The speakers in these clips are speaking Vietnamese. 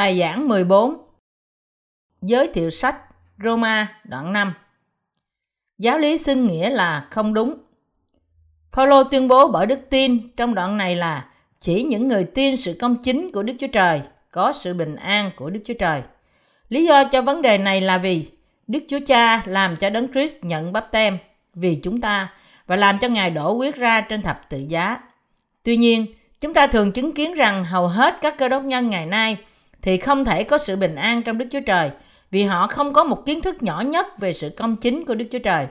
Bài giảng 14 Giới thiệu sách Roma đoạn 5 Giáo lý xưng nghĩa là không đúng. Paulo tuyên bố bởi đức tin trong đoạn này là chỉ những người tin sự công chính của Đức Chúa Trời có sự bình an của Đức Chúa Trời. Lý do cho vấn đề này là vì Đức Chúa Cha làm cho Đấng Christ nhận bắp tem vì chúng ta và làm cho Ngài đổ huyết ra trên thập tự giá. Tuy nhiên, chúng ta thường chứng kiến rằng hầu hết các cơ đốc nhân ngày nay thì không thể có sự bình an trong Đức Chúa Trời vì họ không có một kiến thức nhỏ nhất về sự công chính của Đức Chúa Trời.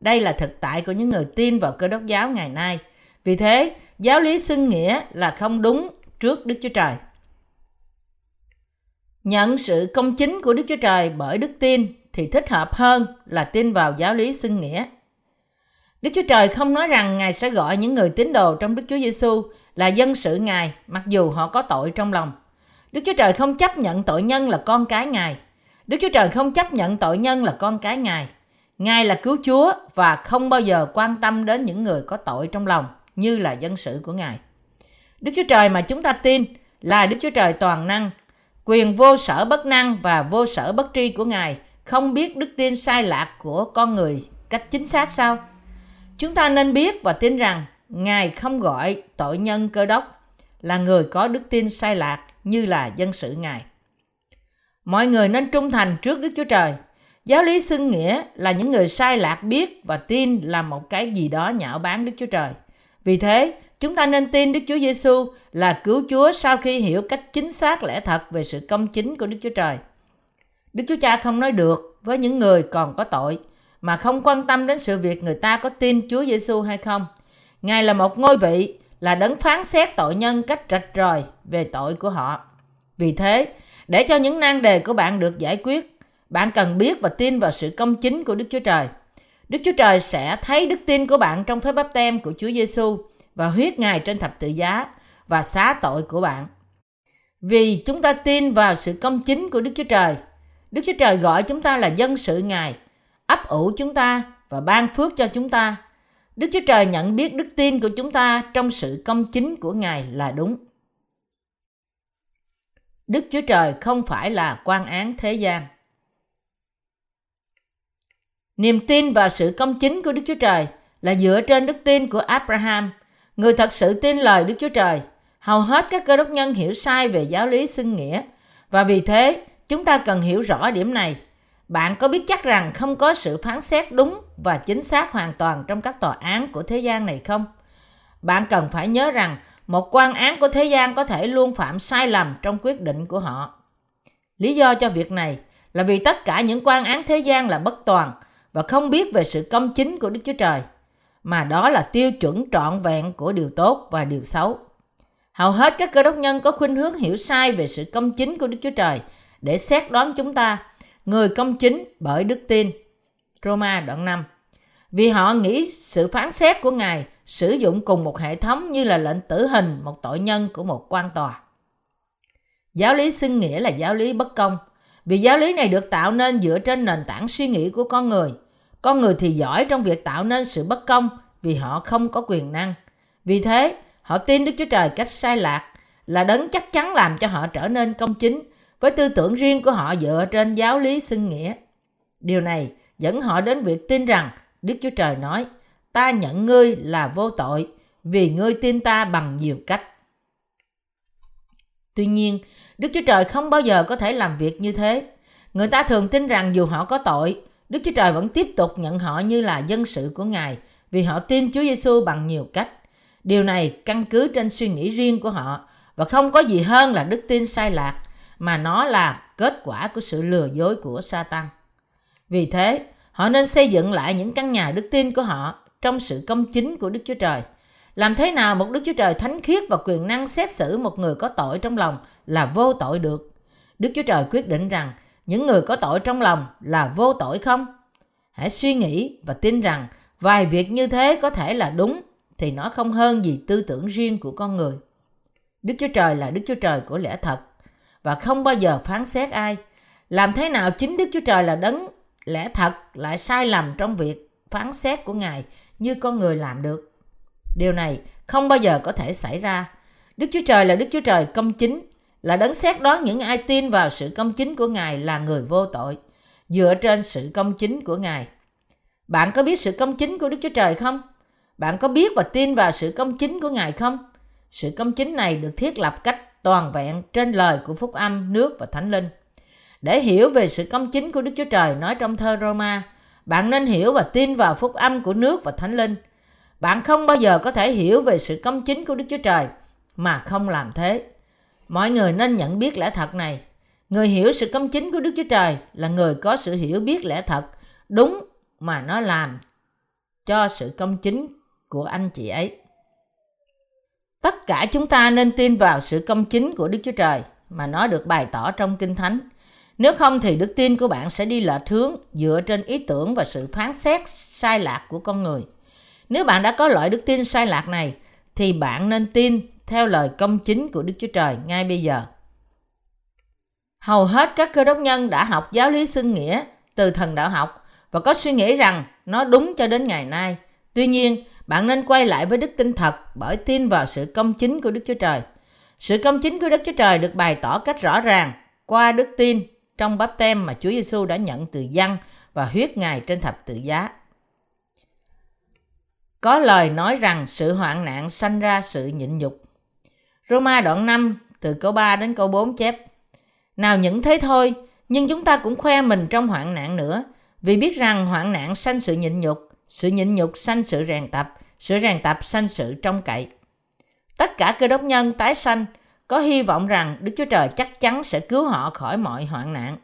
Đây là thực tại của những người tin vào cơ đốc giáo ngày nay. Vì thế, giáo lý xưng nghĩa là không đúng trước Đức Chúa Trời. Nhận sự công chính của Đức Chúa Trời bởi đức tin thì thích hợp hơn là tin vào giáo lý xưng nghĩa. Đức Chúa Trời không nói rằng Ngài sẽ gọi những người tín đồ trong Đức Chúa Giêsu là dân sự Ngài mặc dù họ có tội trong lòng. Đức Chúa Trời không chấp nhận tội nhân là con cái Ngài. Đức Chúa Trời không chấp nhận tội nhân là con cái Ngài. Ngài là cứu Chúa và không bao giờ quan tâm đến những người có tội trong lòng như là dân sự của Ngài. Đức Chúa Trời mà chúng ta tin là Đức Chúa Trời toàn năng, quyền vô sở bất năng và vô sở bất tri của Ngài không biết đức tin sai lạc của con người cách chính xác sao? Chúng ta nên biết và tin rằng Ngài không gọi tội nhân cơ đốc là người có đức tin sai lạc như là dân sự Ngài. Mọi người nên trung thành trước Đức Chúa Trời. Giáo lý xưng nghĩa là những người sai lạc biết và tin là một cái gì đó nhạo báng Đức Chúa Trời. Vì thế, chúng ta nên tin Đức Chúa Giêsu là cứu Chúa sau khi hiểu cách chính xác lẽ thật về sự công chính của Đức Chúa Trời. Đức Chúa Cha không nói được với những người còn có tội mà không quan tâm đến sự việc người ta có tin Chúa Giêsu hay không. Ngài là một ngôi vị là đấng phán xét tội nhân cách rạch ròi về tội của họ. Vì thế, để cho những nan đề của bạn được giải quyết, bạn cần biết và tin vào sự công chính của Đức Chúa Trời. Đức Chúa Trời sẽ thấy đức tin của bạn trong phép báp tem của Chúa Giêsu và huyết Ngài trên thập tự giá và xá tội của bạn. Vì chúng ta tin vào sự công chính của Đức Chúa Trời, Đức Chúa Trời gọi chúng ta là dân sự Ngài, ấp ủ chúng ta và ban phước cho chúng ta Đức Chúa Trời nhận biết đức tin của chúng ta trong sự công chính của Ngài là đúng. Đức Chúa Trời không phải là quan án thế gian. Niềm tin và sự công chính của Đức Chúa Trời là dựa trên đức tin của Abraham, người thật sự tin lời Đức Chúa Trời. Hầu hết các cơ đốc nhân hiểu sai về giáo lý xưng nghĩa và vì thế chúng ta cần hiểu rõ điểm này bạn có biết chắc rằng không có sự phán xét đúng và chính xác hoàn toàn trong các tòa án của thế gian này không? Bạn cần phải nhớ rằng một quan án của thế gian có thể luôn phạm sai lầm trong quyết định của họ. Lý do cho việc này là vì tất cả những quan án thế gian là bất toàn và không biết về sự công chính của Đức Chúa Trời, mà đó là tiêu chuẩn trọn vẹn của điều tốt và điều xấu. Hầu hết các cơ đốc nhân có khuynh hướng hiểu sai về sự công chính của Đức Chúa Trời để xét đoán chúng ta người công chính bởi đức tin. Roma đoạn 5 Vì họ nghĩ sự phán xét của Ngài sử dụng cùng một hệ thống như là lệnh tử hình một tội nhân của một quan tòa. Giáo lý xưng nghĩa là giáo lý bất công, vì giáo lý này được tạo nên dựa trên nền tảng suy nghĩ của con người. Con người thì giỏi trong việc tạo nên sự bất công vì họ không có quyền năng. Vì thế, họ tin Đức Chúa Trời cách sai lạc là đấng chắc chắn làm cho họ trở nên công chính với tư tưởng riêng của họ dựa trên giáo lý xưng nghĩa. Điều này dẫn họ đến việc tin rằng Đức Chúa Trời nói, ta nhận ngươi là vô tội vì ngươi tin ta bằng nhiều cách. Tuy nhiên, Đức Chúa Trời không bao giờ có thể làm việc như thế. Người ta thường tin rằng dù họ có tội, Đức Chúa Trời vẫn tiếp tục nhận họ như là dân sự của Ngài vì họ tin Chúa Giêsu bằng nhiều cách. Điều này căn cứ trên suy nghĩ riêng của họ và không có gì hơn là đức tin sai lạc mà nó là kết quả của sự lừa dối của Satan. Vì thế, họ nên xây dựng lại những căn nhà đức tin của họ trong sự công chính của Đức Chúa Trời. Làm thế nào một Đức Chúa Trời thánh khiết và quyền năng xét xử một người có tội trong lòng là vô tội được? Đức Chúa Trời quyết định rằng những người có tội trong lòng là vô tội không? Hãy suy nghĩ và tin rằng vài việc như thế có thể là đúng thì nó không hơn gì tư tưởng riêng của con người. Đức Chúa Trời là Đức Chúa Trời của lẽ thật và không bao giờ phán xét ai. Làm thế nào chính Đức Chúa Trời là đấng lẽ thật lại sai lầm trong việc phán xét của Ngài như con người làm được. Điều này không bao giờ có thể xảy ra. Đức Chúa Trời là Đức Chúa Trời công chính. là đấng xét đoán những ai tin vào sự công chính của Ngài là người vô tội, dựa trên sự công chính của Ngài. Bạn có biết sự công chính của Đức Chúa Trời không? Bạn có biết và tin vào sự công chính của Ngài không? Sự công chính này được thiết lập cách toàn vẹn trên lời của Phúc Âm, nước và Thánh Linh. Để hiểu về sự công chính của Đức Chúa Trời nói trong thơ Roma, bạn nên hiểu và tin vào Phúc Âm của nước và Thánh Linh. Bạn không bao giờ có thể hiểu về sự công chính của Đức Chúa Trời mà không làm thế. Mọi người nên nhận biết lẽ thật này. Người hiểu sự công chính của Đức Chúa Trời là người có sự hiểu biết lẽ thật đúng mà nó làm cho sự công chính của anh chị ấy. Tất cả chúng ta nên tin vào sự công chính của Đức Chúa Trời mà nó được bày tỏ trong Kinh Thánh. Nếu không thì đức tin của bạn sẽ đi lệch hướng dựa trên ý tưởng và sự phán xét sai lạc của con người. Nếu bạn đã có loại đức tin sai lạc này thì bạn nên tin theo lời công chính của Đức Chúa Trời ngay bây giờ. Hầu hết các cơ đốc nhân đã học giáo lý xưng nghĩa từ thần đạo học và có suy nghĩ rằng nó đúng cho đến ngày nay. Tuy nhiên, bạn nên quay lại với đức tin thật bởi tin vào sự công chính của Đức Chúa Trời. Sự công chính của Đức Chúa Trời được bày tỏ cách rõ ràng qua đức tin trong bắp tem mà Chúa Giêsu đã nhận từ dân và huyết Ngài trên thập tự giá. Có lời nói rằng sự hoạn nạn sanh ra sự nhịn nhục. Roma đoạn 5 từ câu 3 đến câu 4 chép Nào những thế thôi, nhưng chúng ta cũng khoe mình trong hoạn nạn nữa, vì biết rằng hoạn nạn sanh sự nhịn nhục, sự nhịn nhục sanh sự rèn tập, sự rèn tập sanh sự trông cậy. Tất cả cơ đốc nhân tái sanh có hy vọng rằng Đức Chúa Trời chắc chắn sẽ cứu họ khỏi mọi hoạn nạn.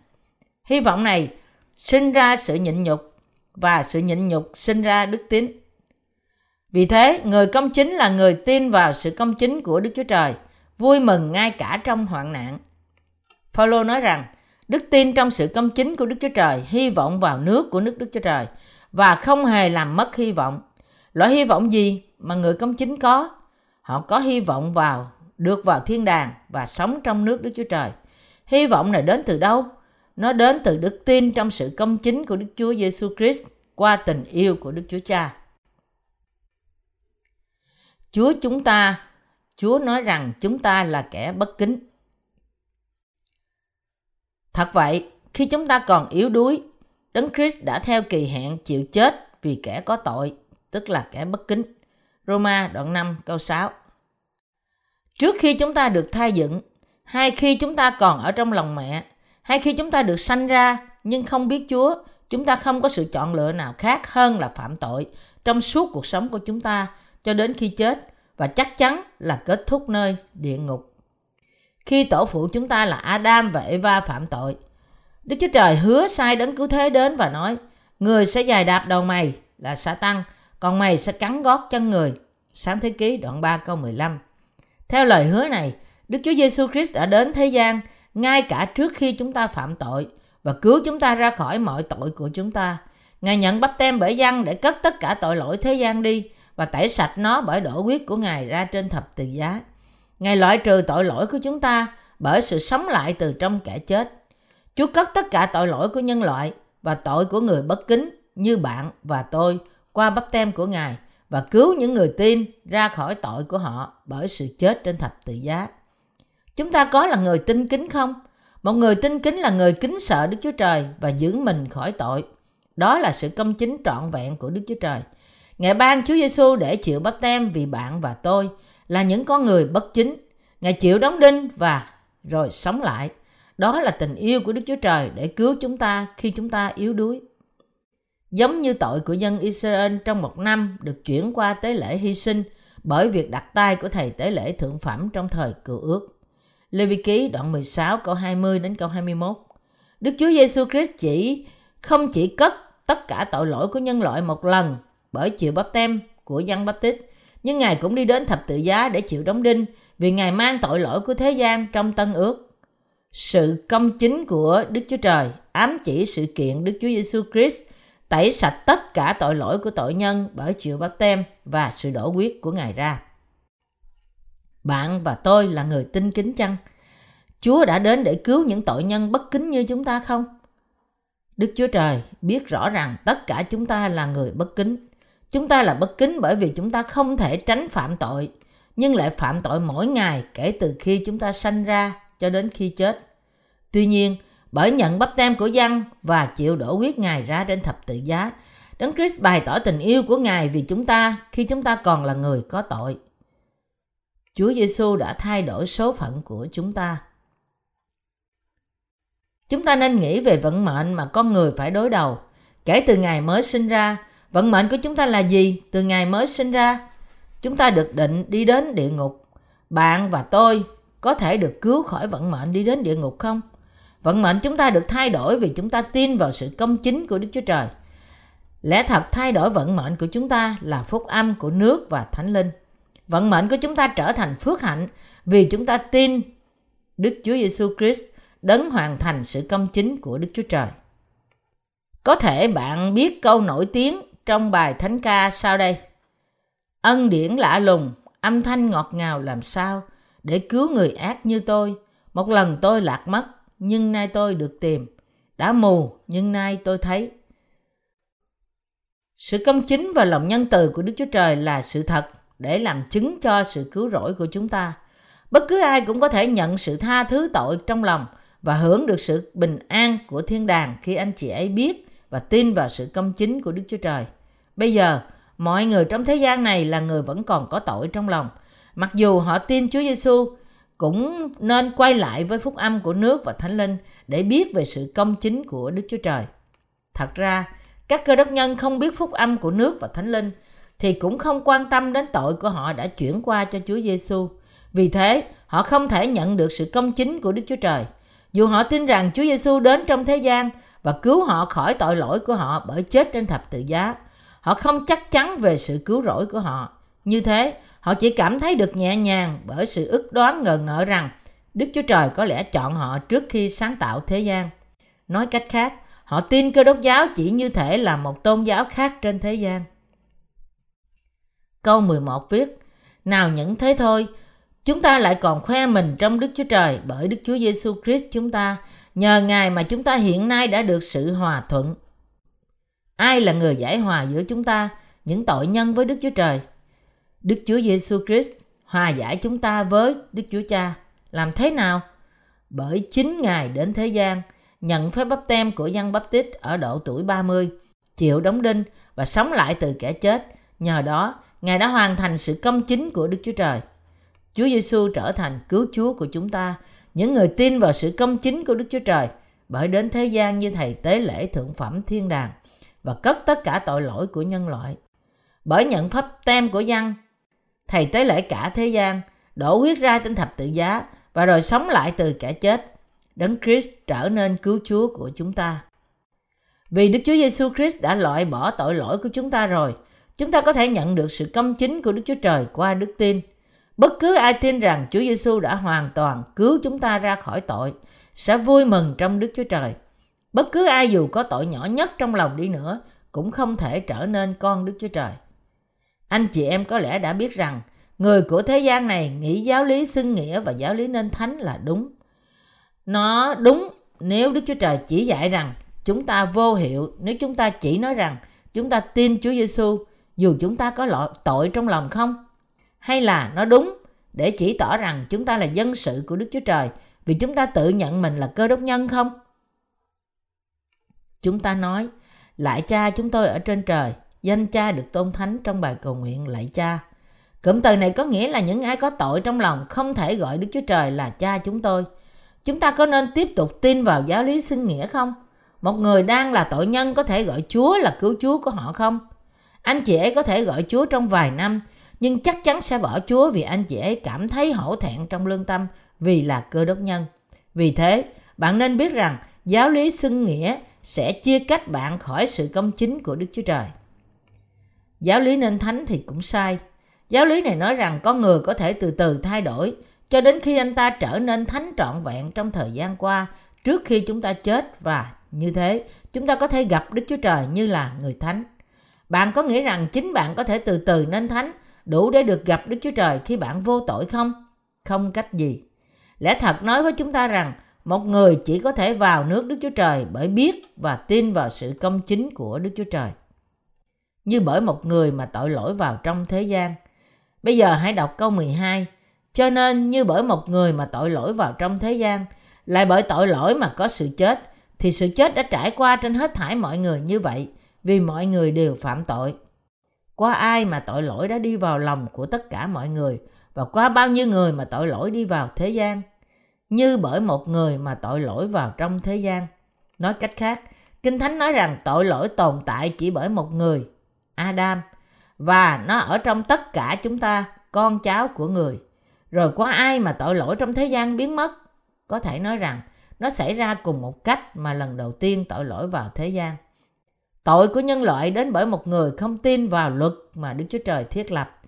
Hy vọng này sinh ra sự nhịn nhục và sự nhịn nhục sinh ra đức tín. Vì thế, người công chính là người tin vào sự công chính của Đức Chúa Trời, vui mừng ngay cả trong hoạn nạn. Phaolô nói rằng, đức tin trong sự công chính của Đức Chúa Trời, hy vọng vào nước của nước Đức Chúa Trời và không hề làm mất hy vọng. Loại hy vọng gì mà người công chính có? Họ có hy vọng vào được vào thiên đàng và sống trong nước Đức Chúa Trời. Hy vọng này đến từ đâu? Nó đến từ đức tin trong sự công chính của Đức Chúa Giêsu Christ qua tình yêu của Đức Chúa Cha. Chúa chúng ta, Chúa nói rằng chúng ta là kẻ bất kính. Thật vậy, khi chúng ta còn yếu đuối, Đấng Christ đã theo kỳ hạn chịu chết vì kẻ có tội, tức là kẻ bất kính. Roma đoạn 5 câu 6 Trước khi chúng ta được thai dựng, hay khi chúng ta còn ở trong lòng mẹ, hay khi chúng ta được sanh ra nhưng không biết Chúa, chúng ta không có sự chọn lựa nào khác hơn là phạm tội trong suốt cuộc sống của chúng ta cho đến khi chết và chắc chắn là kết thúc nơi địa ngục. Khi tổ phụ chúng ta là Adam và Eva phạm tội, Đức Chúa Trời hứa sai đấng cứu thế đến và nói, người sẽ dài đạp đầu mày là sa tăng, còn mày sẽ cắn gót chân người. Sáng thế ký đoạn 3 câu 15. Theo lời hứa này, Đức Chúa Giêsu Christ đã đến thế gian ngay cả trước khi chúng ta phạm tội và cứu chúng ta ra khỏi mọi tội của chúng ta. Ngài nhận bắp tem bởi dân để cất tất cả tội lỗi thế gian đi và tẩy sạch nó bởi đổ huyết của Ngài ra trên thập tự giá. Ngài loại trừ tội lỗi của chúng ta bởi sự sống lại từ trong kẻ chết. Chúa cất tất cả tội lỗi của nhân loại và tội của người bất kính như bạn và tôi qua bắp tem của Ngài và cứu những người tin ra khỏi tội của họ bởi sự chết trên thập tự giá. Chúng ta có là người tin kính không? Một người tin kính là người kính sợ Đức Chúa Trời và giữ mình khỏi tội. Đó là sự công chính trọn vẹn của Đức Chúa Trời. Ngài ban Chúa Giêsu để chịu bắp tem vì bạn và tôi là những con người bất chính. Ngài chịu đóng đinh và rồi sống lại. Đó là tình yêu của Đức Chúa Trời để cứu chúng ta khi chúng ta yếu đuối. Giống như tội của dân Israel trong một năm được chuyển qua tế lễ hy sinh bởi việc đặt tay của thầy tế lễ thượng phẩm trong thời cựu ước. Lê Vi Ký đoạn 16 câu 20 đến câu 21. Đức Chúa Giêsu Christ chỉ không chỉ cất tất cả tội lỗi của nhân loại một lần bởi chịu bắp tem của dân bắp tít, nhưng Ngài cũng đi đến thập tự giá để chịu đóng đinh vì Ngài mang tội lỗi của thế gian trong tân ước. Sự công chính của Đức Chúa Trời ám chỉ sự kiện Đức Chúa Giêsu Christ tẩy sạch tất cả tội lỗi của tội nhân bởi chịu báp tem và sự đổ huyết của Ngài ra. Bạn và tôi là người tin kính chăng? Chúa đã đến để cứu những tội nhân bất kính như chúng ta không? Đức Chúa Trời biết rõ rằng tất cả chúng ta là người bất kính. Chúng ta là bất kính bởi vì chúng ta không thể tránh phạm tội, nhưng lại phạm tội mỗi ngày kể từ khi chúng ta sanh ra cho đến khi chết. Tuy nhiên, bởi nhận bắp tem của dân và chịu đổ huyết Ngài ra trên thập tự giá, Đấng Christ bày tỏ tình yêu của Ngài vì chúng ta khi chúng ta còn là người có tội. Chúa Giêsu đã thay đổi số phận của chúng ta. Chúng ta nên nghĩ về vận mệnh mà con người phải đối đầu. Kể từ ngày mới sinh ra, vận mệnh của chúng ta là gì? Từ ngày mới sinh ra, chúng ta được định đi đến địa ngục. Bạn và tôi có thể được cứu khỏi vận mệnh đi đến địa ngục không? Vận mệnh chúng ta được thay đổi vì chúng ta tin vào sự công chính của Đức Chúa Trời. Lẽ thật thay đổi vận mệnh của chúng ta là phúc âm của nước và thánh linh. Vận mệnh của chúng ta trở thành phước hạnh vì chúng ta tin Đức Chúa Giêsu Christ đấng hoàn thành sự công chính của Đức Chúa Trời. Có thể bạn biết câu nổi tiếng trong bài thánh ca sau đây. Ân điển lạ lùng, âm thanh ngọt ngào làm sao để cứu người ác như tôi. Một lần tôi lạc mất, nhưng nay tôi được tìm. Đã mù, nhưng nay tôi thấy. Sự công chính và lòng nhân từ của Đức Chúa Trời là sự thật để làm chứng cho sự cứu rỗi của chúng ta. Bất cứ ai cũng có thể nhận sự tha thứ tội trong lòng và hưởng được sự bình an của thiên đàng khi anh chị ấy biết và tin vào sự công chính của Đức Chúa Trời. Bây giờ, mọi người trong thế gian này là người vẫn còn có tội trong lòng. Mặc dù họ tin Chúa Giêsu cũng nên quay lại với phúc âm của nước và thánh linh để biết về sự công chính của Đức Chúa Trời. Thật ra, các cơ đốc nhân không biết phúc âm của nước và thánh linh thì cũng không quan tâm đến tội của họ đã chuyển qua cho Chúa Giêsu. Vì thế, họ không thể nhận được sự công chính của Đức Chúa Trời. Dù họ tin rằng Chúa Giêsu đến trong thế gian và cứu họ khỏi tội lỗi của họ bởi chết trên thập tự giá, họ không chắc chắn về sự cứu rỗi của họ. Như thế, họ chỉ cảm thấy được nhẹ nhàng bởi sự ức đoán ngờ ngợ rằng Đức Chúa Trời có lẽ chọn họ trước khi sáng tạo thế gian. Nói cách khác, họ tin cơ đốc giáo chỉ như thể là một tôn giáo khác trên thế gian. Câu 11 viết, Nào những thế thôi, chúng ta lại còn khoe mình trong Đức Chúa Trời bởi Đức Chúa Giêsu Christ chúng ta, nhờ Ngài mà chúng ta hiện nay đã được sự hòa thuận. Ai là người giải hòa giữa chúng ta, những tội nhân với Đức Chúa Trời? Đức Chúa Giêsu Christ hòa giải chúng ta với Đức Chúa Cha. Làm thế nào? Bởi chính Ngài đến thế gian, nhận phép bắp tem của dân bắp tít ở độ tuổi 30, chịu đóng đinh và sống lại từ kẻ chết. Nhờ đó, Ngài đã hoàn thành sự công chính của Đức Chúa Trời. Chúa Giêsu trở thành cứu Chúa của chúng ta, những người tin vào sự công chính của Đức Chúa Trời, bởi đến thế gian như thầy tế lễ thượng phẩm thiên đàng và cất tất cả tội lỗi của nhân loại. Bởi nhận pháp tem của dân, thầy tế lễ cả thế gian, đổ huyết ra trên thập tự giá và rồi sống lại từ kẻ chết. Đấng Christ trở nên cứu Chúa của chúng ta. Vì Đức Chúa Giêsu Christ đã loại bỏ tội lỗi của chúng ta rồi, Chúng ta có thể nhận được sự công chính của Đức Chúa Trời qua đức tin. Bất cứ ai tin rằng Chúa Giêsu đã hoàn toàn cứu chúng ta ra khỏi tội sẽ vui mừng trong Đức Chúa Trời. Bất cứ ai dù có tội nhỏ nhất trong lòng đi nữa cũng không thể trở nên con Đức Chúa Trời. Anh chị em có lẽ đã biết rằng người của thế gian này nghĩ giáo lý xưng nghĩa và giáo lý nên thánh là đúng. Nó đúng nếu Đức Chúa Trời chỉ dạy rằng chúng ta vô hiệu nếu chúng ta chỉ nói rằng chúng ta tin Chúa Giêsu dù chúng ta có lỗi tội trong lòng không? Hay là nó đúng để chỉ tỏ rằng chúng ta là dân sự của Đức Chúa Trời vì chúng ta tự nhận mình là cơ đốc nhân không? Chúng ta nói, lại cha chúng tôi ở trên trời, danh cha được tôn thánh trong bài cầu nguyện lạy cha. Cụm từ này có nghĩa là những ai có tội trong lòng không thể gọi Đức Chúa Trời là cha chúng tôi. Chúng ta có nên tiếp tục tin vào giáo lý xưng nghĩa không? Một người đang là tội nhân có thể gọi Chúa là cứu Chúa của họ không? Anh chị ấy có thể gọi Chúa trong vài năm, nhưng chắc chắn sẽ bỏ Chúa vì anh chị ấy cảm thấy hổ thẹn trong lương tâm vì là cơ đốc nhân. Vì thế, bạn nên biết rằng giáo lý xưng nghĩa sẽ chia cách bạn khỏi sự công chính của Đức Chúa Trời. Giáo lý nên thánh thì cũng sai. Giáo lý này nói rằng con người có thể từ từ thay đổi, cho đến khi anh ta trở nên thánh trọn vẹn trong thời gian qua, trước khi chúng ta chết và như thế, chúng ta có thể gặp Đức Chúa Trời như là người thánh. Bạn có nghĩ rằng chính bạn có thể từ từ nên thánh, đủ để được gặp Đức Chúa Trời khi bạn vô tội không? Không cách gì. Lẽ thật nói với chúng ta rằng, một người chỉ có thể vào nước Đức Chúa Trời bởi biết và tin vào sự công chính của Đức Chúa Trời. Như bởi một người mà tội lỗi vào trong thế gian. Bây giờ hãy đọc câu 12. Cho nên như bởi một người mà tội lỗi vào trong thế gian, lại bởi tội lỗi mà có sự chết, thì sự chết đã trải qua trên hết thảy mọi người như vậy, vì mọi người đều phạm tội. Qua ai mà tội lỗi đã đi vào lòng của tất cả mọi người, và qua bao nhiêu người mà tội lỗi đi vào thế gian? Như bởi một người mà tội lỗi vào trong thế gian. Nói cách khác, Kinh Thánh nói rằng tội lỗi tồn tại chỉ bởi một người, Adam, và nó ở trong tất cả chúng ta, con cháu của người. Rồi có ai mà tội lỗi trong thế gian biến mất? Có thể nói rằng nó xảy ra cùng một cách mà lần đầu tiên tội lỗi vào thế gian. Tội của nhân loại đến bởi một người không tin vào luật mà Đức Chúa Trời thiết lập.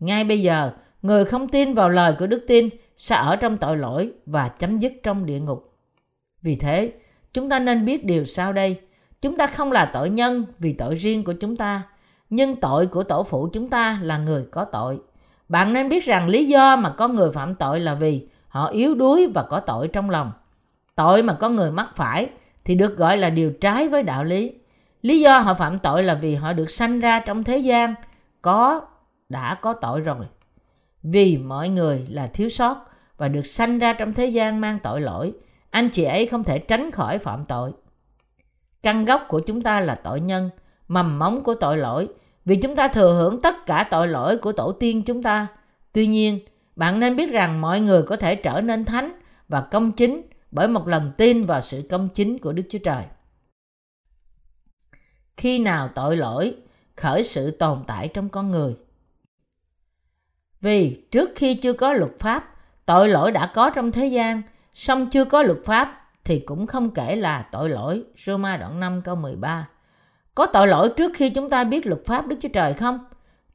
Ngay bây giờ, người không tin vào lời của đức tin sẽ ở trong tội lỗi và chấm dứt trong địa ngục. Vì thế, chúng ta nên biết điều sau đây. Chúng ta không là tội nhân vì tội riêng của chúng ta, nhưng tội của tổ phụ chúng ta là người có tội. Bạn nên biết rằng lý do mà con người phạm tội là vì họ yếu đuối và có tội trong lòng. Tội mà con người mắc phải thì được gọi là điều trái với đạo lý. Lý do họ phạm tội là vì họ được sanh ra trong thế gian có đã có tội rồi. Vì mọi người là thiếu sót và được sanh ra trong thế gian mang tội lỗi, anh chị ấy không thể tránh khỏi phạm tội. Căn gốc của chúng ta là tội nhân, mầm móng của tội lỗi, vì chúng ta thừa hưởng tất cả tội lỗi của tổ tiên chúng ta. Tuy nhiên, bạn nên biết rằng mọi người có thể trở nên thánh và công chính bởi một lần tin vào sự công chính của Đức Chúa Trời. Khi nào tội lỗi khởi sự tồn tại trong con người? Vì trước khi chưa có luật pháp, tội lỗi đã có trong thế gian, song chưa có luật pháp thì cũng không kể là tội lỗi. Roma đoạn 5 câu 13 có tội lỗi trước khi chúng ta biết luật pháp Đức Chúa Trời không?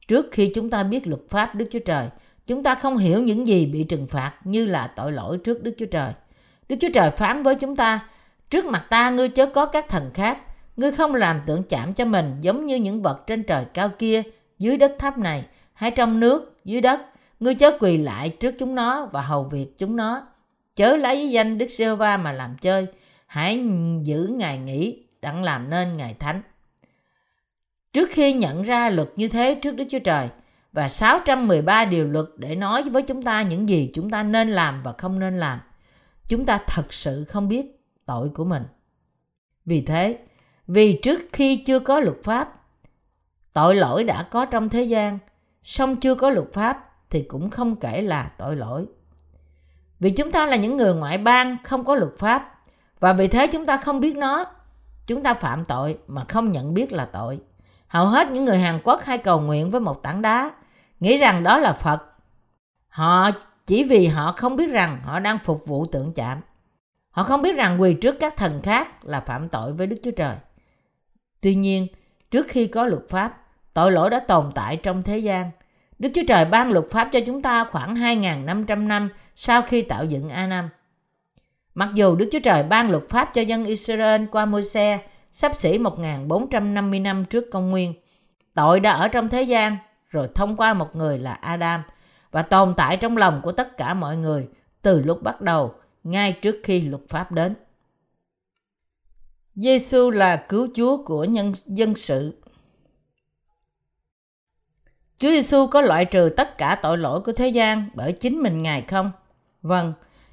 Trước khi chúng ta biết luật pháp Đức Chúa Trời, chúng ta không hiểu những gì bị trừng phạt như là tội lỗi trước Đức Chúa Trời. Đức Chúa Trời phán với chúng ta, trước mặt ta ngươi chớ có các thần khác, ngươi không làm tượng chạm cho mình giống như những vật trên trời cao kia, dưới đất thấp này, hay trong nước, dưới đất. Ngươi chớ quỳ lại trước chúng nó và hầu việc chúng nó. Chớ lấy danh Đức giê va mà làm chơi, hãy giữ ngày nghỉ đặng làm nên ngày thánh. Trước khi nhận ra luật như thế trước Đức Chúa Trời và 613 điều luật để nói với chúng ta những gì chúng ta nên làm và không nên làm, chúng ta thật sự không biết tội của mình. Vì thế, vì trước khi chưa có luật pháp, tội lỗi đã có trong thế gian, song chưa có luật pháp thì cũng không kể là tội lỗi. Vì chúng ta là những người ngoại bang không có luật pháp và vì thế chúng ta không biết nó. Chúng ta phạm tội mà không nhận biết là tội. Hầu hết những người Hàn Quốc hay cầu nguyện với một tảng đá, nghĩ rằng đó là Phật. Họ chỉ vì họ không biết rằng họ đang phục vụ tượng chạm. Họ không biết rằng quỳ trước các thần khác là phạm tội với Đức Chúa Trời. Tuy nhiên, trước khi có luật pháp, tội lỗi đã tồn tại trong thế gian. Đức Chúa Trời ban luật pháp cho chúng ta khoảng 2.500 năm sau khi tạo dựng A Nam. Mặc dù Đức Chúa Trời ban luật pháp cho dân Israel qua môi xe sắp xỉ 1.450 năm trước công nguyên, tội đã ở trong thế gian rồi thông qua một người là Adam và tồn tại trong lòng của tất cả mọi người từ lúc bắt đầu ngay trước khi luật pháp đến. Giêsu là cứu Chúa của nhân dân sự. Chúa Giêsu có loại trừ tất cả tội lỗi của thế gian bởi chính mình Ngài không? Vâng,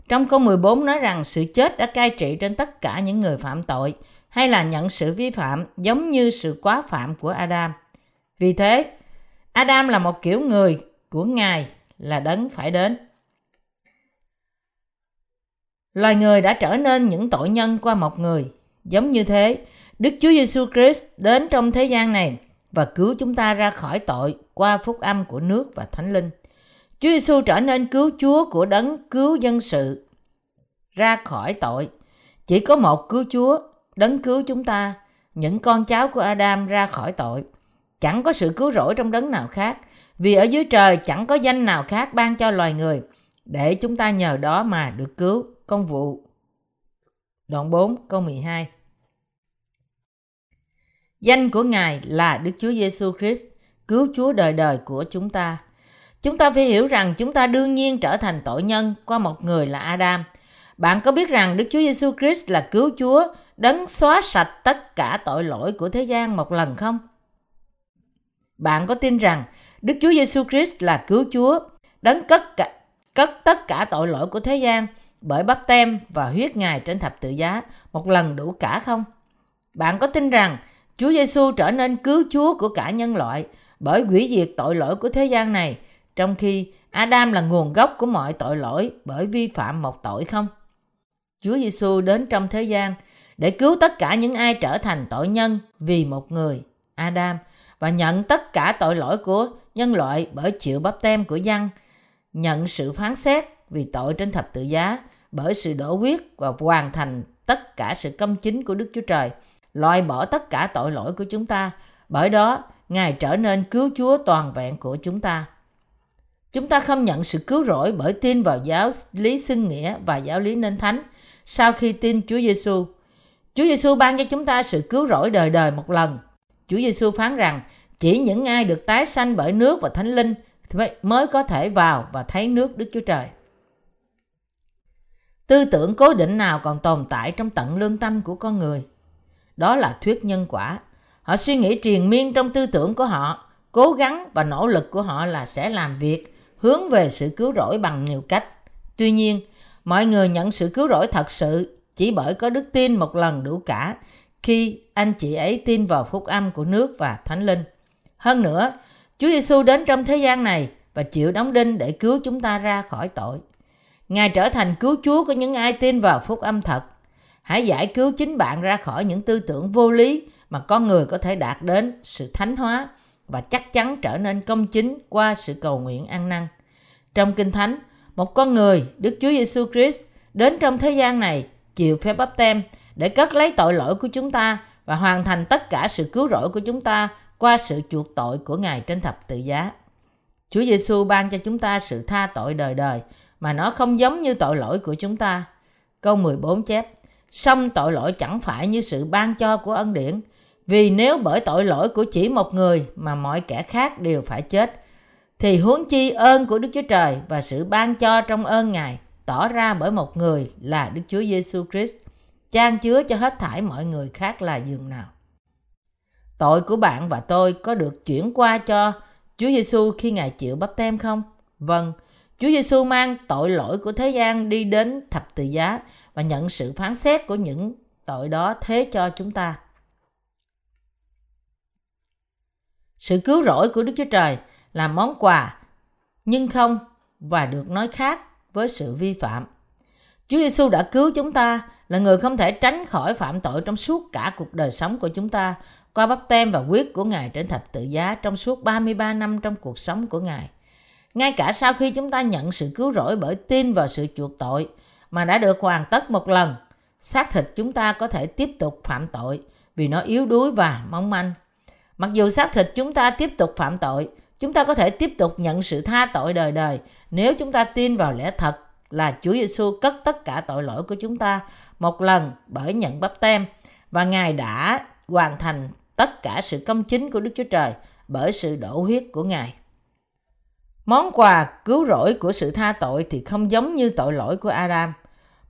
trong câu 14 nói rằng sự chết đã cai trị trên tất cả những người phạm tội hay là nhận sự vi phạm giống như sự quá phạm của Adam. Vì thế, Adam là một kiểu người của Ngài là đấng phải đến. Loài người đã trở nên những tội nhân qua một người. Giống như thế, Đức Chúa Giêsu Christ đến trong thế gian này và cứu chúng ta ra khỏi tội qua phúc âm của nước và thánh linh. Chúa Giêsu trở nên cứu Chúa của đấng cứu dân sự ra khỏi tội. Chỉ có một cứu Chúa, đấng cứu chúng ta, những con cháu của Adam ra khỏi tội. Chẳng có sự cứu rỗi trong đấng nào khác, vì ở dưới trời chẳng có danh nào khác ban cho loài người, để chúng ta nhờ đó mà được cứu. Công vụ Đoạn 4 câu 12 Danh của Ngài là Đức Chúa Giêsu Christ, cứu Chúa đời đời của chúng ta. Chúng ta phải hiểu rằng chúng ta đương nhiên trở thành tội nhân qua một người là Adam. Bạn có biết rằng Đức Chúa Giêsu Christ là cứu Chúa, đấng xóa sạch tất cả tội lỗi của thế gian một lần không? Bạn có tin rằng Đức Chúa Giêsu Christ là cứu Chúa, đấng cất cả, cất tất cả tội lỗi của thế gian bởi bắp tem và huyết Ngài trên thập tự giá một lần đủ cả không? Bạn có tin rằng Chúa Giêsu trở nên cứu Chúa của cả nhân loại bởi hủy diệt tội lỗi của thế gian này, trong khi Adam là nguồn gốc của mọi tội lỗi bởi vi phạm một tội không? Chúa Giêsu đến trong thế gian để cứu tất cả những ai trở thành tội nhân vì một người, Adam, và nhận tất cả tội lỗi của nhân loại bởi chịu bắp tem của dân, nhận sự phán xét vì tội trên thập tự giá bởi sự đổ huyết và hoàn thành tất cả sự công chính của Đức Chúa Trời, loại bỏ tất cả tội lỗi của chúng ta. Bởi đó, Ngài trở nên cứu Chúa toàn vẹn của chúng ta. Chúng ta không nhận sự cứu rỗi bởi tin vào giáo lý sinh nghĩa và giáo lý nên thánh sau khi tin Chúa Giêsu. Chúa Giêsu ban cho chúng ta sự cứu rỗi đời đời một lần. Chúa Giêsu phán rằng chỉ những ai được tái sanh bởi nước và thánh linh mới có thể vào và thấy nước Đức Chúa Trời. Tư tưởng cố định nào còn tồn tại trong tận lương tâm của con người? Đó là thuyết nhân quả. Họ suy nghĩ triền miên trong tư tưởng của họ, cố gắng và nỗ lực của họ là sẽ làm việc hướng về sự cứu rỗi bằng nhiều cách. Tuy nhiên, mọi người nhận sự cứu rỗi thật sự chỉ bởi có đức tin một lần đủ cả khi anh chị ấy tin vào phúc âm của nước và thánh linh. Hơn nữa, Chúa Giêsu đến trong thế gian này và chịu đóng đinh để cứu chúng ta ra khỏi tội. Ngài trở thành cứu Chúa của những ai tin vào phúc âm thật. Hãy giải cứu chính bạn ra khỏi những tư tưởng vô lý mà con người có thể đạt đến sự thánh hóa và chắc chắn trở nên công chính qua sự cầu nguyện ăn năn. Trong Kinh Thánh, một con người, Đức Chúa Giêsu Christ, đến trong thế gian này chịu phép bắp tem để cất lấy tội lỗi của chúng ta và hoàn thành tất cả sự cứu rỗi của chúng ta qua sự chuộc tội của Ngài trên thập tự giá. Chúa Giêsu ban cho chúng ta sự tha tội đời đời mà nó không giống như tội lỗi của chúng ta. Câu 14 chép, song tội lỗi chẳng phải như sự ban cho của ân điển, vì nếu bởi tội lỗi của chỉ một người mà mọi kẻ khác đều phải chết, thì huống chi ơn của Đức Chúa Trời và sự ban cho trong ơn Ngài tỏ ra bởi một người là Đức Chúa Giêsu Christ, chan chứa cho hết thảy mọi người khác là dường nào. Tội của bạn và tôi có được chuyển qua cho Chúa Giêsu khi Ngài chịu bắp tem không? Vâng, Chúa Giêsu mang tội lỗi của thế gian đi đến thập tự giá và nhận sự phán xét của những tội đó thế cho chúng ta. Sự cứu rỗi của Đức Chúa Trời là món quà, nhưng không và được nói khác với sự vi phạm. Chúa Giêsu đã cứu chúng ta là người không thể tránh khỏi phạm tội trong suốt cả cuộc đời sống của chúng ta qua bắp tem và quyết của Ngài trên thập tự giá trong suốt 33 năm trong cuộc sống của Ngài. Ngay cả sau khi chúng ta nhận sự cứu rỗi bởi tin vào sự chuộc tội mà đã được hoàn tất một lần, xác thịt chúng ta có thể tiếp tục phạm tội vì nó yếu đuối và mong manh. Mặc dù xác thịt chúng ta tiếp tục phạm tội, chúng ta có thể tiếp tục nhận sự tha tội đời đời nếu chúng ta tin vào lẽ thật là Chúa Giêsu cất tất cả tội lỗi của chúng ta một lần bởi nhận bắp tem và Ngài đã hoàn thành tất cả sự công chính của Đức Chúa Trời bởi sự đổ huyết của Ngài. Món quà cứu rỗi của sự tha tội thì không giống như tội lỗi của Adam.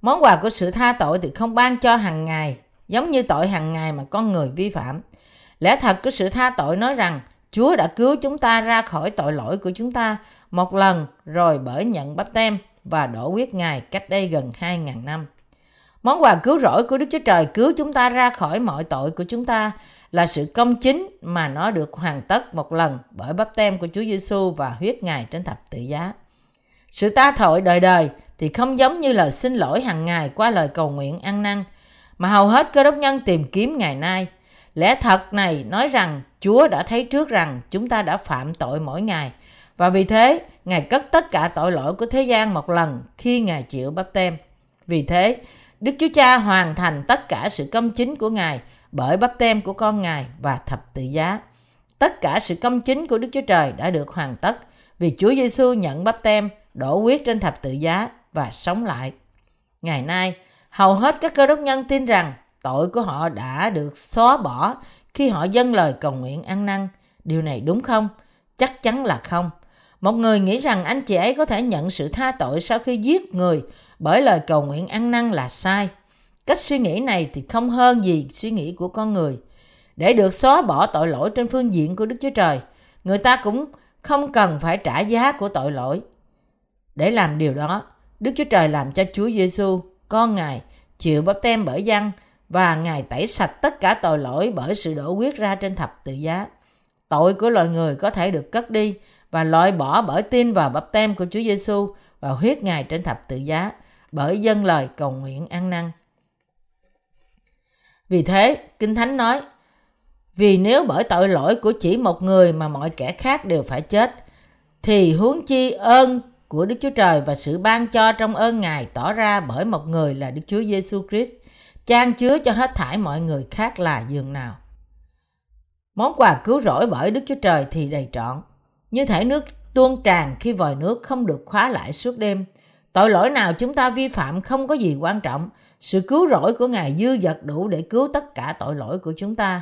Món quà của sự tha tội thì không ban cho hàng ngày, giống như tội hàng ngày mà con người vi phạm. Lẽ thật của sự tha tội nói rằng Chúa đã cứu chúng ta ra khỏi tội lỗi của chúng ta một lần rồi bởi nhận bắp tem và đổ huyết Ngài cách đây gần 2.000 năm. Món quà cứu rỗi của Đức Chúa Trời cứu chúng ta ra khỏi mọi tội của chúng ta là sự công chính mà nó được hoàn tất một lần bởi bắp tem của Chúa Giêsu và huyết Ngài trên thập tự giá. Sự ta tội đời đời thì không giống như lời xin lỗi hàng ngày qua lời cầu nguyện ăn năn, mà hầu hết cơ đốc nhân tìm kiếm ngày nay. Lẽ thật này nói rằng Chúa đã thấy trước rằng chúng ta đã phạm tội mỗi ngày, và vì thế Ngài cất tất cả tội lỗi của thế gian một lần khi Ngài chịu bắp tem. Vì thế, Đức Chúa Cha hoàn thành tất cả sự công chính của Ngài bởi bắp tem của con Ngài và thập tự giá. Tất cả sự công chính của Đức Chúa Trời đã được hoàn tất vì Chúa Giêsu nhận bắp tem, đổ huyết trên thập tự giá và sống lại. Ngày nay, hầu hết các cơ đốc nhân tin rằng tội của họ đã được xóa bỏ khi họ dâng lời cầu nguyện ăn năn. Điều này đúng không? Chắc chắn là không. Một người nghĩ rằng anh chị ấy có thể nhận sự tha tội sau khi giết người bởi lời cầu nguyện ăn năn là sai. Cách suy nghĩ này thì không hơn gì suy nghĩ của con người. Để được xóa bỏ tội lỗi trên phương diện của Đức Chúa Trời, người ta cũng không cần phải trả giá của tội lỗi. Để làm điều đó, Đức Chúa Trời làm cho Chúa Giêsu, con Ngài, chịu bắp tem bởi dân và Ngài tẩy sạch tất cả tội lỗi bởi sự đổ huyết ra trên thập tự giá. Tội của loài người có thể được cất đi và loại bỏ bởi tin vào bắp tem của Chúa Giêsu và huyết Ngài trên thập tự giá bởi dân lời cầu nguyện ăn năn. Vì thế, Kinh Thánh nói, vì nếu bởi tội lỗi của chỉ một người mà mọi kẻ khác đều phải chết, thì huống chi ơn của Đức Chúa Trời và sự ban cho trong ơn Ngài tỏ ra bởi một người là Đức Chúa Giêsu Christ, trang chứa cho hết thải mọi người khác là giường nào. Món quà cứu rỗi bởi Đức Chúa Trời thì đầy trọn. Như thể nước tuôn tràn khi vòi nước không được khóa lại suốt đêm. Tội lỗi nào chúng ta vi phạm không có gì quan trọng. Sự cứu rỗi của Ngài dư dật đủ để cứu tất cả tội lỗi của chúng ta.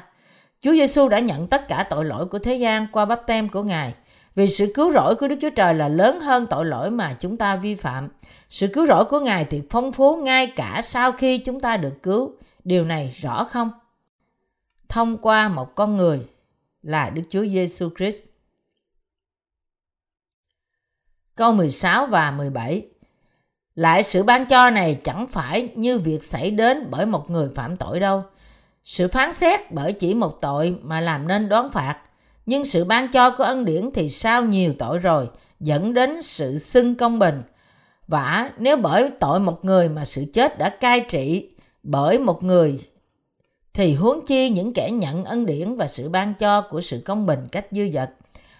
Chúa Giêsu đã nhận tất cả tội lỗi của thế gian qua bắp tem của Ngài. Vì sự cứu rỗi của Đức Chúa Trời là lớn hơn tội lỗi mà chúng ta vi phạm. Sự cứu rỗi của Ngài thì phong phú ngay cả sau khi chúng ta được cứu. Điều này rõ không? Thông qua một con người là Đức Chúa Giêsu Christ. Câu 16 và 17 Lại sự ban cho này chẳng phải như việc xảy đến bởi một người phạm tội đâu. Sự phán xét bởi chỉ một tội mà làm nên đoán phạt. Nhưng sự ban cho của ân điển thì sao nhiều tội rồi, dẫn đến sự xưng công bình. Và nếu bởi tội một người mà sự chết đã cai trị bởi một người thì huống chi những kẻ nhận ân điển và sự ban cho của sự công bình cách dư dật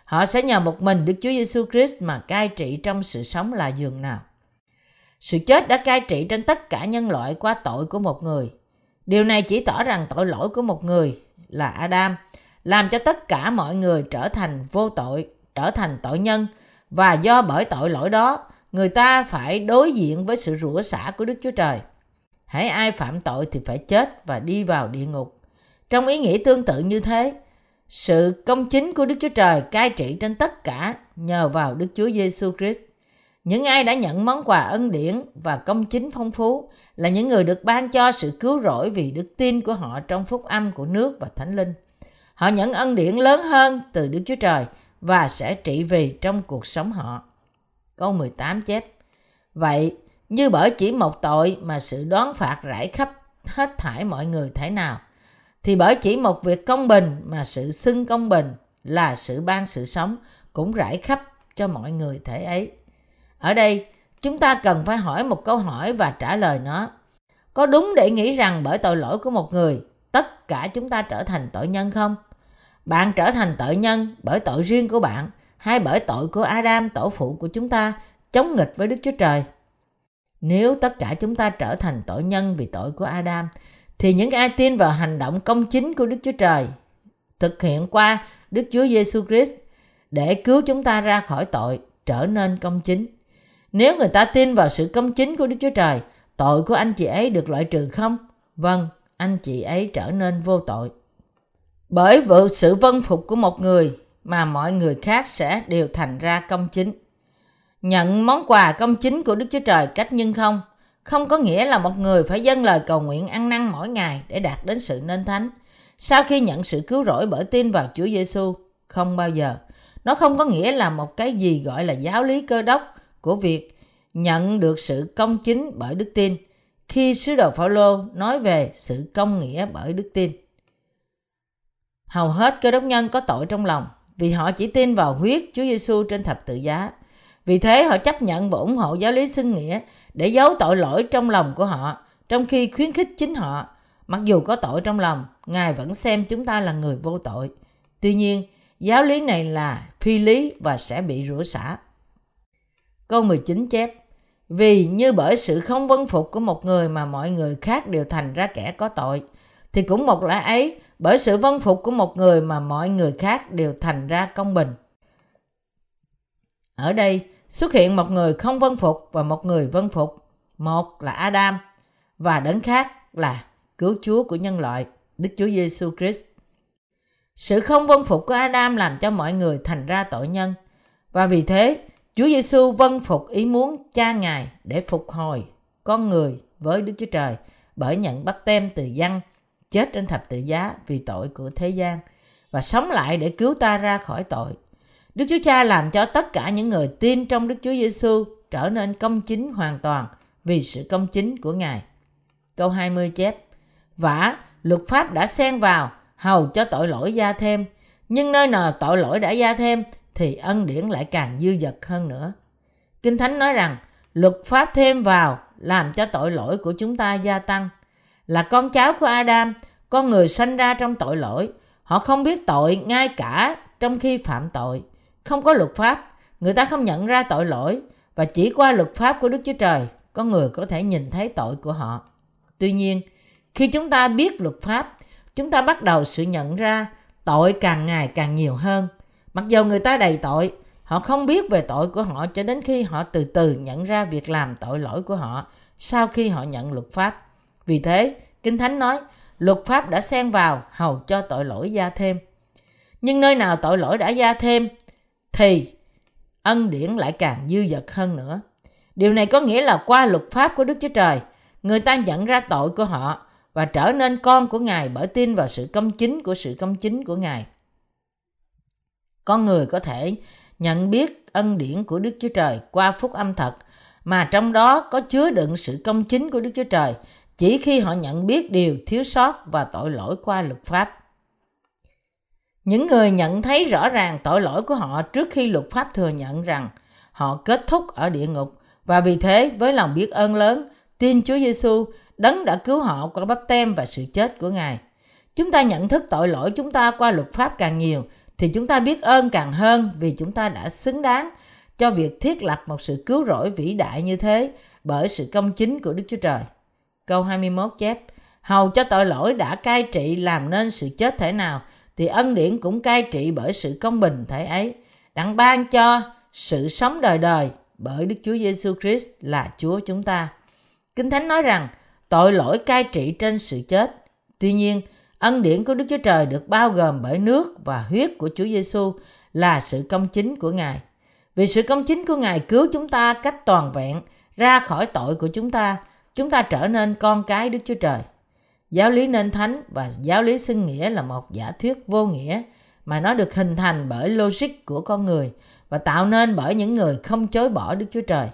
Họ sẽ nhờ một mình Đức Chúa Giêsu Christ mà cai trị trong sự sống là giường nào. Sự chết đã cai trị trên tất cả nhân loại qua tội của một người. Điều này chỉ tỏ rằng tội lỗi của một người là Adam làm cho tất cả mọi người trở thành vô tội, trở thành tội nhân và do bởi tội lỗi đó, người ta phải đối diện với sự rủa xả của Đức Chúa Trời. Hãy ai phạm tội thì phải chết và đi vào địa ngục. Trong ý nghĩa tương tự như thế, sự công chính của Đức Chúa Trời cai trị trên tất cả nhờ vào Đức Chúa Giêsu Christ. Những ai đã nhận món quà ân điển và công chính phong phú là những người được ban cho sự cứu rỗi vì đức tin của họ trong phúc âm của nước và thánh linh. Họ nhận ân điển lớn hơn từ Đức Chúa Trời và sẽ trị vì trong cuộc sống họ. Câu 18 chép Vậy, như bởi chỉ một tội mà sự đoán phạt rải khắp hết thải mọi người thế nào – thì bởi chỉ một việc công bình mà sự xưng công bình là sự ban sự sống cũng rải khắp cho mọi người thể ấy. Ở đây, chúng ta cần phải hỏi một câu hỏi và trả lời nó. Có đúng để nghĩ rằng bởi tội lỗi của một người, tất cả chúng ta trở thành tội nhân không? Bạn trở thành tội nhân bởi tội riêng của bạn hay bởi tội của Adam, tổ phụ của chúng ta, chống nghịch với Đức Chúa Trời? Nếu tất cả chúng ta trở thành tội nhân vì tội của Adam, thì những ai tin vào hành động công chính của Đức Chúa Trời thực hiện qua Đức Chúa Giêsu Christ để cứu chúng ta ra khỏi tội trở nên công chính. Nếu người ta tin vào sự công chính của Đức Chúa Trời, tội của anh chị ấy được loại trừ không? Vâng, anh chị ấy trở nên vô tội. Bởi vụ sự vân phục của một người mà mọi người khác sẽ đều thành ra công chính. Nhận món quà công chính của Đức Chúa Trời cách nhân không không có nghĩa là một người phải dâng lời cầu nguyện ăn năn mỗi ngày để đạt đến sự nên thánh. Sau khi nhận sự cứu rỗi bởi tin vào Chúa Giêsu, không bao giờ. Nó không có nghĩa là một cái gì gọi là giáo lý cơ đốc của việc nhận được sự công chính bởi đức tin khi sứ đồ Phaolô nói về sự công nghĩa bởi đức tin. Hầu hết cơ đốc nhân có tội trong lòng vì họ chỉ tin vào huyết Chúa Giêsu trên thập tự giá. Vì thế họ chấp nhận và ủng hộ giáo lý xưng nghĩa để giấu tội lỗi trong lòng của họ, trong khi khuyến khích chính họ. Mặc dù có tội trong lòng, Ngài vẫn xem chúng ta là người vô tội. Tuy nhiên, giáo lý này là phi lý và sẽ bị rủa xả. Câu 19 chép Vì như bởi sự không vân phục của một người mà mọi người khác đều thành ra kẻ có tội, thì cũng một lẽ ấy, bởi sự vân phục của một người mà mọi người khác đều thành ra công bình. Ở đây, xuất hiện một người không vân phục và một người vân phục. Một là Adam và đấng khác là cứu Chúa của nhân loại, Đức Chúa Giêsu Christ. Sự không vân phục của Adam làm cho mọi người thành ra tội nhân và vì thế Chúa Giêsu vân phục ý muốn cha Ngài để phục hồi con người với Đức Chúa Trời bởi nhận bắp tem từ dân chết trên thập tự giá vì tội của thế gian và sống lại để cứu ta ra khỏi tội. Đức Chúa Cha làm cho tất cả những người tin trong Đức Chúa Giêsu trở nên công chính hoàn toàn vì sự công chính của Ngài. Câu 20 chép Vả, luật pháp đã xen vào, hầu cho tội lỗi gia thêm. Nhưng nơi nào tội lỗi đã gia thêm, thì ân điển lại càng dư dật hơn nữa. Kinh Thánh nói rằng, luật pháp thêm vào làm cho tội lỗi của chúng ta gia tăng. Là con cháu của Adam, con người sanh ra trong tội lỗi. Họ không biết tội ngay cả trong khi phạm tội. Không có luật pháp, người ta không nhận ra tội lỗi và chỉ qua luật pháp của Đức Chúa Trời, con người có thể nhìn thấy tội của họ. Tuy nhiên, khi chúng ta biết luật pháp, chúng ta bắt đầu sự nhận ra tội càng ngày càng nhiều hơn. Mặc dù người ta đầy tội, họ không biết về tội của họ cho đến khi họ từ từ nhận ra việc làm tội lỗi của họ sau khi họ nhận luật pháp. Vì thế, Kinh Thánh nói, luật pháp đã xen vào hầu cho tội lỗi gia thêm. Nhưng nơi nào tội lỗi đã gia thêm, thì ân điển lại càng dư dật hơn nữa. Điều này có nghĩa là qua luật pháp của Đức Chúa Trời, người ta nhận ra tội của họ và trở nên con của Ngài bởi tin vào sự công chính của sự công chính của Ngài. Con người có thể nhận biết ân điển của Đức Chúa Trời qua phúc âm thật, mà trong đó có chứa đựng sự công chính của Đức Chúa Trời chỉ khi họ nhận biết điều thiếu sót và tội lỗi qua luật pháp. Những người nhận thấy rõ ràng tội lỗi của họ trước khi luật pháp thừa nhận rằng họ kết thúc ở địa ngục và vì thế với lòng biết ơn lớn, tin Chúa Giêsu đấng đã cứu họ qua bắp tem và sự chết của Ngài. Chúng ta nhận thức tội lỗi chúng ta qua luật pháp càng nhiều thì chúng ta biết ơn càng hơn vì chúng ta đã xứng đáng cho việc thiết lập một sự cứu rỗi vĩ đại như thế bởi sự công chính của Đức Chúa Trời. Câu 21 chép, Hầu cho tội lỗi đã cai trị làm nên sự chết thể nào, thì ân điển cũng cai trị bởi sự công bình thể ấy, đặng ban cho sự sống đời đời bởi Đức Chúa Giêsu Christ là Chúa chúng ta. Kinh Thánh nói rằng tội lỗi cai trị trên sự chết. Tuy nhiên, ân điển của Đức Chúa Trời được bao gồm bởi nước và huyết của Chúa Giêsu là sự công chính của Ngài. Vì sự công chính của Ngài cứu chúng ta cách toàn vẹn ra khỏi tội của chúng ta, chúng ta trở nên con cái Đức Chúa Trời. Giáo lý nên thánh và giáo lý xưng nghĩa là một giả thuyết vô nghĩa mà nó được hình thành bởi logic của con người và tạo nên bởi những người không chối bỏ Đức Chúa Trời.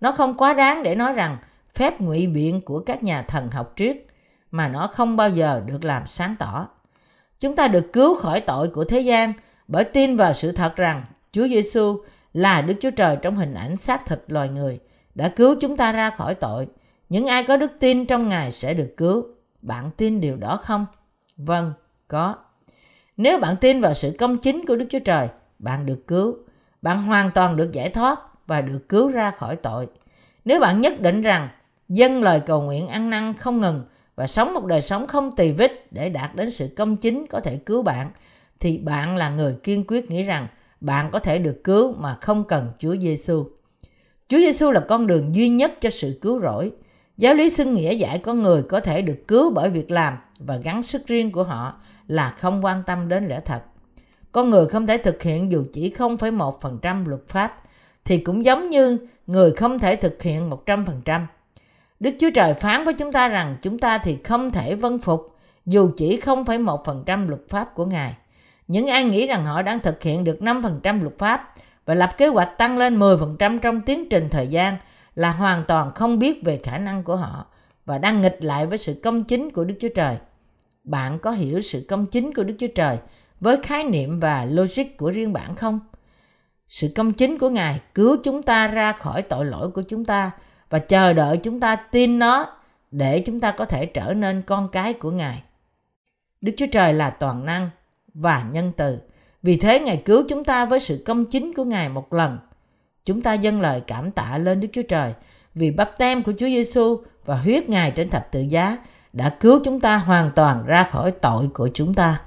Nó không quá đáng để nói rằng phép ngụy biện của các nhà thần học triết mà nó không bao giờ được làm sáng tỏ. Chúng ta được cứu khỏi tội của thế gian bởi tin vào sự thật rằng Chúa Giêsu là Đức Chúa Trời trong hình ảnh xác thịt loài người đã cứu chúng ta ra khỏi tội. Những ai có đức tin trong Ngài sẽ được cứu. Bạn tin điều đó không? Vâng, có. Nếu bạn tin vào sự công chính của Đức Chúa Trời, bạn được cứu. Bạn hoàn toàn được giải thoát và được cứu ra khỏi tội. Nếu bạn nhất định rằng dâng lời cầu nguyện ăn năn không ngừng và sống một đời sống không tỳ vết để đạt đến sự công chính có thể cứu bạn, thì bạn là người kiên quyết nghĩ rằng bạn có thể được cứu mà không cần Chúa Giêsu. Chúa Giêsu là con đường duy nhất cho sự cứu rỗi. Giáo lý xưng nghĩa giải con người có thể được cứu bởi việc làm và gắn sức riêng của họ là không quan tâm đến lẽ thật. Con người không thể thực hiện dù chỉ 0,1% luật pháp, thì cũng giống như người không thể thực hiện 100%. Đức Chúa Trời phán với chúng ta rằng chúng ta thì không thể vân phục dù chỉ 0,1% luật pháp của Ngài. Những ai nghĩ rằng họ đang thực hiện được 5% luật pháp và lập kế hoạch tăng lên 10% trong tiến trình thời gian là hoàn toàn không biết về khả năng của họ và đang nghịch lại với sự công chính của Đức Chúa Trời. Bạn có hiểu sự công chính của Đức Chúa Trời với khái niệm và logic của riêng bạn không? Sự công chính của Ngài cứu chúng ta ra khỏi tội lỗi của chúng ta và chờ đợi chúng ta tin nó để chúng ta có thể trở nên con cái của Ngài. Đức Chúa Trời là toàn năng và nhân từ. Vì thế Ngài cứu chúng ta với sự công chính của Ngài một lần. Chúng ta dâng lời cảm tạ lên Đức Chúa Trời vì bắp tem của Chúa Giêsu và huyết Ngài trên thập tự giá đã cứu chúng ta hoàn toàn ra khỏi tội của chúng ta.